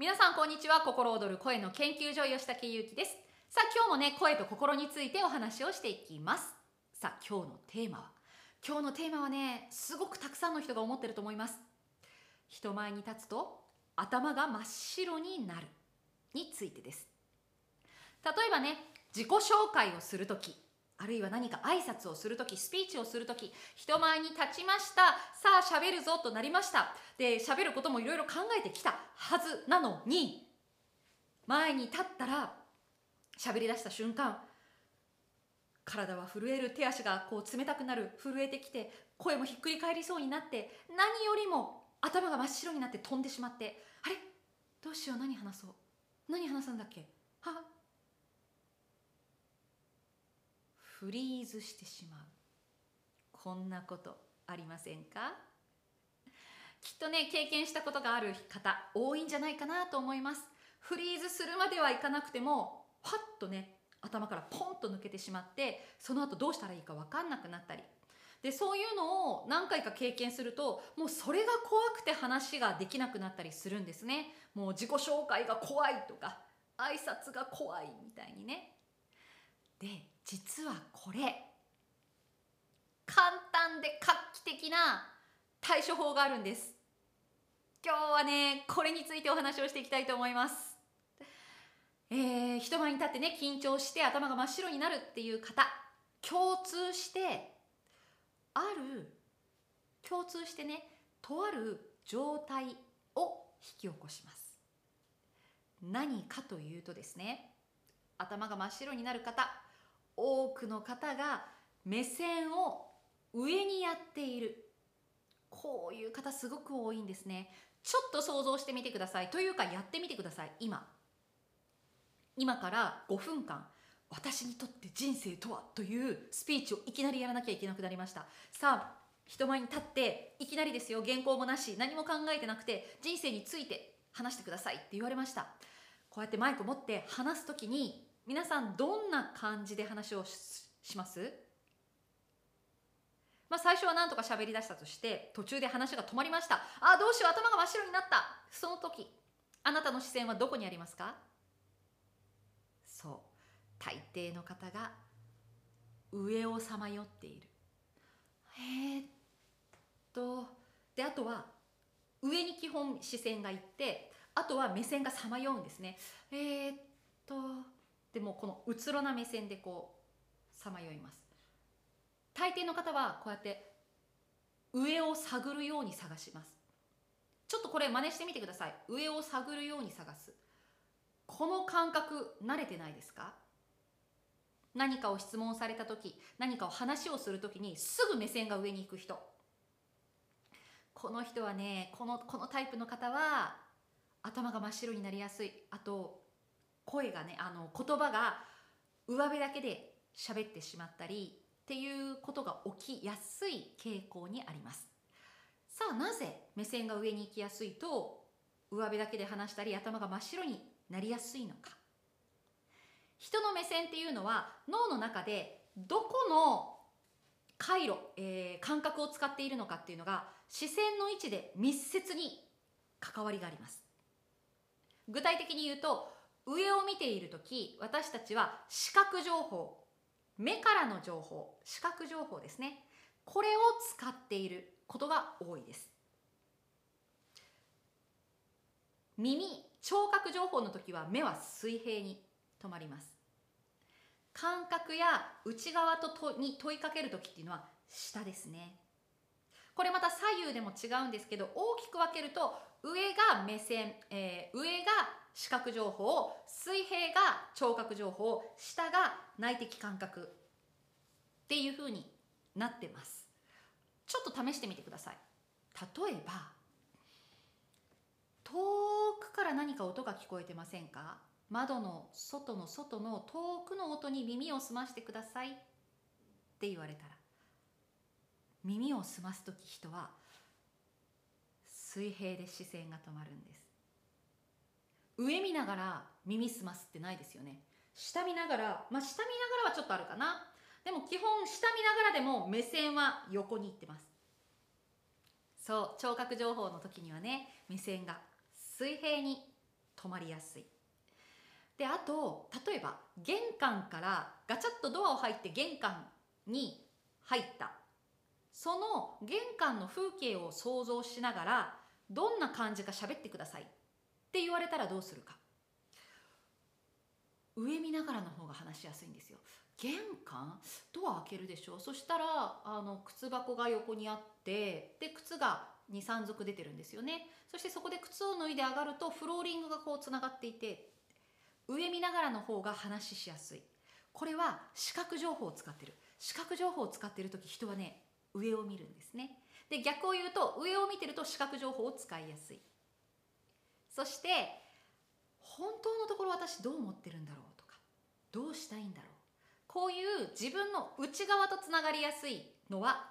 皆さんこんにちは。心躍る声の研究所吉武ゆうきです。さあ今日もね声と心についてお話をしていきます。さあ今日のテーマは？今日のテーマはねすごくたくさんの人が思ってると思います。人前に立つと頭が真っ白になるについてです。例えばね自己紹介をする時。あるいは何か挨拶をする時スピーチをする時人前に立ちました。さあ喋るぞとなりました。で喋ることもいろいろ考えてきたはずなのに前に立ったら喋り出した瞬間体は震える手足がこう冷たくなる震えてきて声もひっくり返りそうになって何よりも頭が真っ白になって飛んでしまってあれ？どうしよう？何話そう？何話すんだっけはフリーズしてしまう。こんなことありませんか？きっとね経験したことがある方多いんじゃないかなと思います。フリーズするまではいかなくてもパッとね頭からポンと抜けてしまってその後どうしたらいいか分かんなくなったり。でそういうのを何回か経験するともうそれが怖くて話ができなくなったりするんですね。もう自己紹介が怖いとか挨拶が怖いみたいにね。で実はこれ簡単で画期的な対処法があるんです。今日はねこれについてお話をしていきたいと思います。えー、人前に立ってね緊張して頭が真っ白になるっていう方共通してある共通してねとある状態を引き起こします。何かというとですね頭が真っ白になる方くの方が目線を上にやっている。こういう方すごく多いんですね。ちょっと想像してみてください。というかやってみてください。今。今から5分間。私にとって人生とはというスピーチをいきなりやらなきゃいけなくなりました。さあ人前に立っていきなりですよ。原稿もなし。何も考えてなくて人生について話してくださいって言われました。こうやってマイク持って話す時に皆さんどんな感じで話をします？まあ、最初は何とか喋り出したとして途中で話が止まりました。あどうしよう頭が真っ白になった。その時あなたの視線はどこにありますか？そう。大抵の方が上をさまよっている。えー、っとであとは上に基本視線がいってあとは目線がさまようんですね。えー、っとでもこのうつろな目線でこうさまよいます。大抵の方はこうやって上を探るように探します。ちょっとこれ真似してみてください。上を探るように探す。この感覚慣れてないですか？何かを質問された時何かを話をする時にすぐ目線が上に行く人。この人はねこのこのタイプの方は頭が真っ白になりやすい。あと声がねあの言葉が上辺だけで喋ってしまったりっていうことが起きやすい傾向にあります。さあなぜ目線が上に行きやすいと上辺だけで話したり頭が真っ白になりやすいのか。人の目線っていうのは脳の中でどこの回路、えー、感覚を使っているのかっていうのが視線の位置で密接に関わりがあります。具体的に言うと上を見ている時私たちは視覚情報目からの情報視覚情報ですね。これを使っていることが多いです。耳聴覚情報の時は目は水平に止まります。感覚や内側ととに問いかける時っていうのは下ですね。これまた左右でも違うんですけど大きく分けると上が目線、えー、上が視覚情報水平が聴覚情報下が内的感覚っていう風になってます。ちょっと試してみてください。例えば遠くから何か音が聞こえてませんか？窓の外の外の遠くの音に耳を澄ましてくださいって言われたら。耳を澄ます時人は水平で視線が止まるんです。上見ながら耳すますってないですよね。下見ながらまあ下見ながらはちょっとあるかな。でも基本下見ながらでも目線は横に行ってます。そう聴覚情報の時にはね目線が水平に止まりやすい。であと例えば玄関からガチャッとドアを入って玄関に入った。その玄関の風景を想像しながらどんな感じか喋ってくださいって言われたらどうするか。上見ながらの方が話しやすいんですよ。玄関？ドア開けるでしょ？そしたらあの靴箱が横にあってで靴が23足出てるんですよね。そしてそこで靴を脱いで上がるとフローリングがこうつながっていて上見ながらの方が話しやすい。これは視覚情報を使ってる。視覚情報を使ってる時人はね上を見るんですね。で逆を言うと上を見てると視覚情報を使いやすい。そして本当のところ私どう思ってるんだろうとかどうしたいんだろう。こういう自分の内側とつながりやすいのは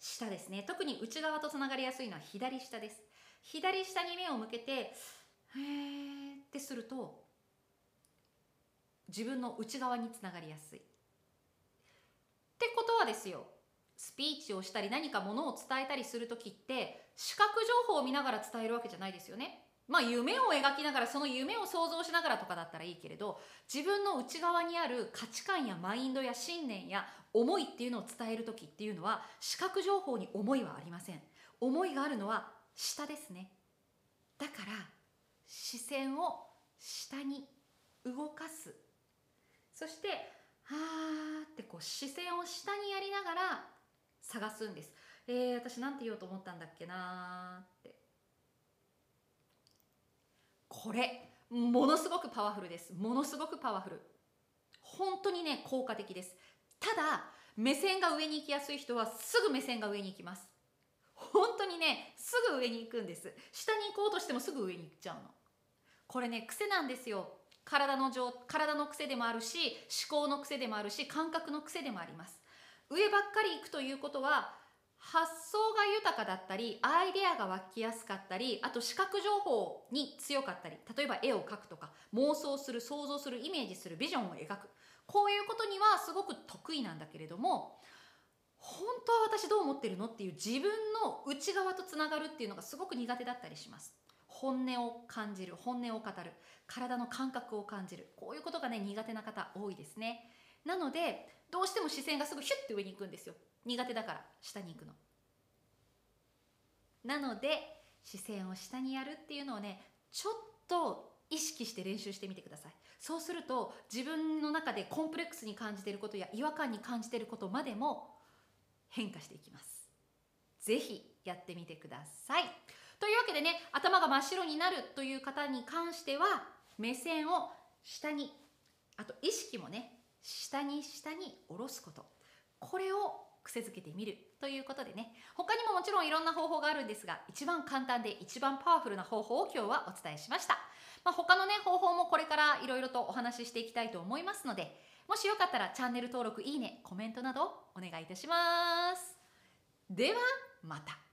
下ですね。特に内側とつながりやすいのは左下です。左下に目を向けてへーってすると自分の内側につながりやすい。ってことはですよ。スピーチをしたり何かものを伝えたりする時って視覚情報を見ながら伝えるわけじゃないですよね。まあ夢を描きながらその夢を想像しながらとかだったらいいけれど自分の内側にある価値観やマインドや信念や思いっていうのを伝える時っていうのは視覚情報に思いはありません。思いがあるのは下ですね。だから視線を下に動かす。そしてはーってこう視線を下にやりながら探すんです。えー、私なんて言おうと思ったんだっけなーって。これものすごくパワフルです。ものすごくパワフル。本当にね効果的です。ただ目線が上に行きやすい人はすぐ目線が上に行きます。本当にねすぐ上に行くんです。下に行こうとしてもすぐ上に行っちゃうの。これね癖なんですよ。体の体の癖でもあるし思考の癖でもあるし感覚の癖でもあります。上ばっかり行くということは発想が豊かだったりアイデアが湧きやすかったりあと視覚情報に強かったり例えば絵を描くとか妄想する想像するイメージするビジョンを描く。こういうことにはすごく得意なんだけれども本当は私どう思ってるのっていう自分の内側とつながるっていうのがすごく苦手だったりします。本音を感じる本音を語る体の感覚を感じる。こういうことがね苦手な方多いですね。なのでどうしても視線がすぐヒュッて上に行くんですよ。苦手だから下に行くの。なので視線を下にやるっていうのをねちょっと意識して練習してみてください。そうすると自分の中でコンプレックスに感じていることや違和感に感じていることまでも変化していきます。是非やってみてください。というわけでね頭が真っ白になるという方に関しては目線を下にあと意識もね下に下に下ろすことこれを癖づけてみるということでね他にももちろんいろんな方法があるんですが一番簡単で一番パワフルな方法を今日はお伝えしました、まあ、他のね方法もこれからいろいろとお話ししていきたいと思いますのでもしよかったらチャンネル登録いいねコメントなどお願いいたしますではまた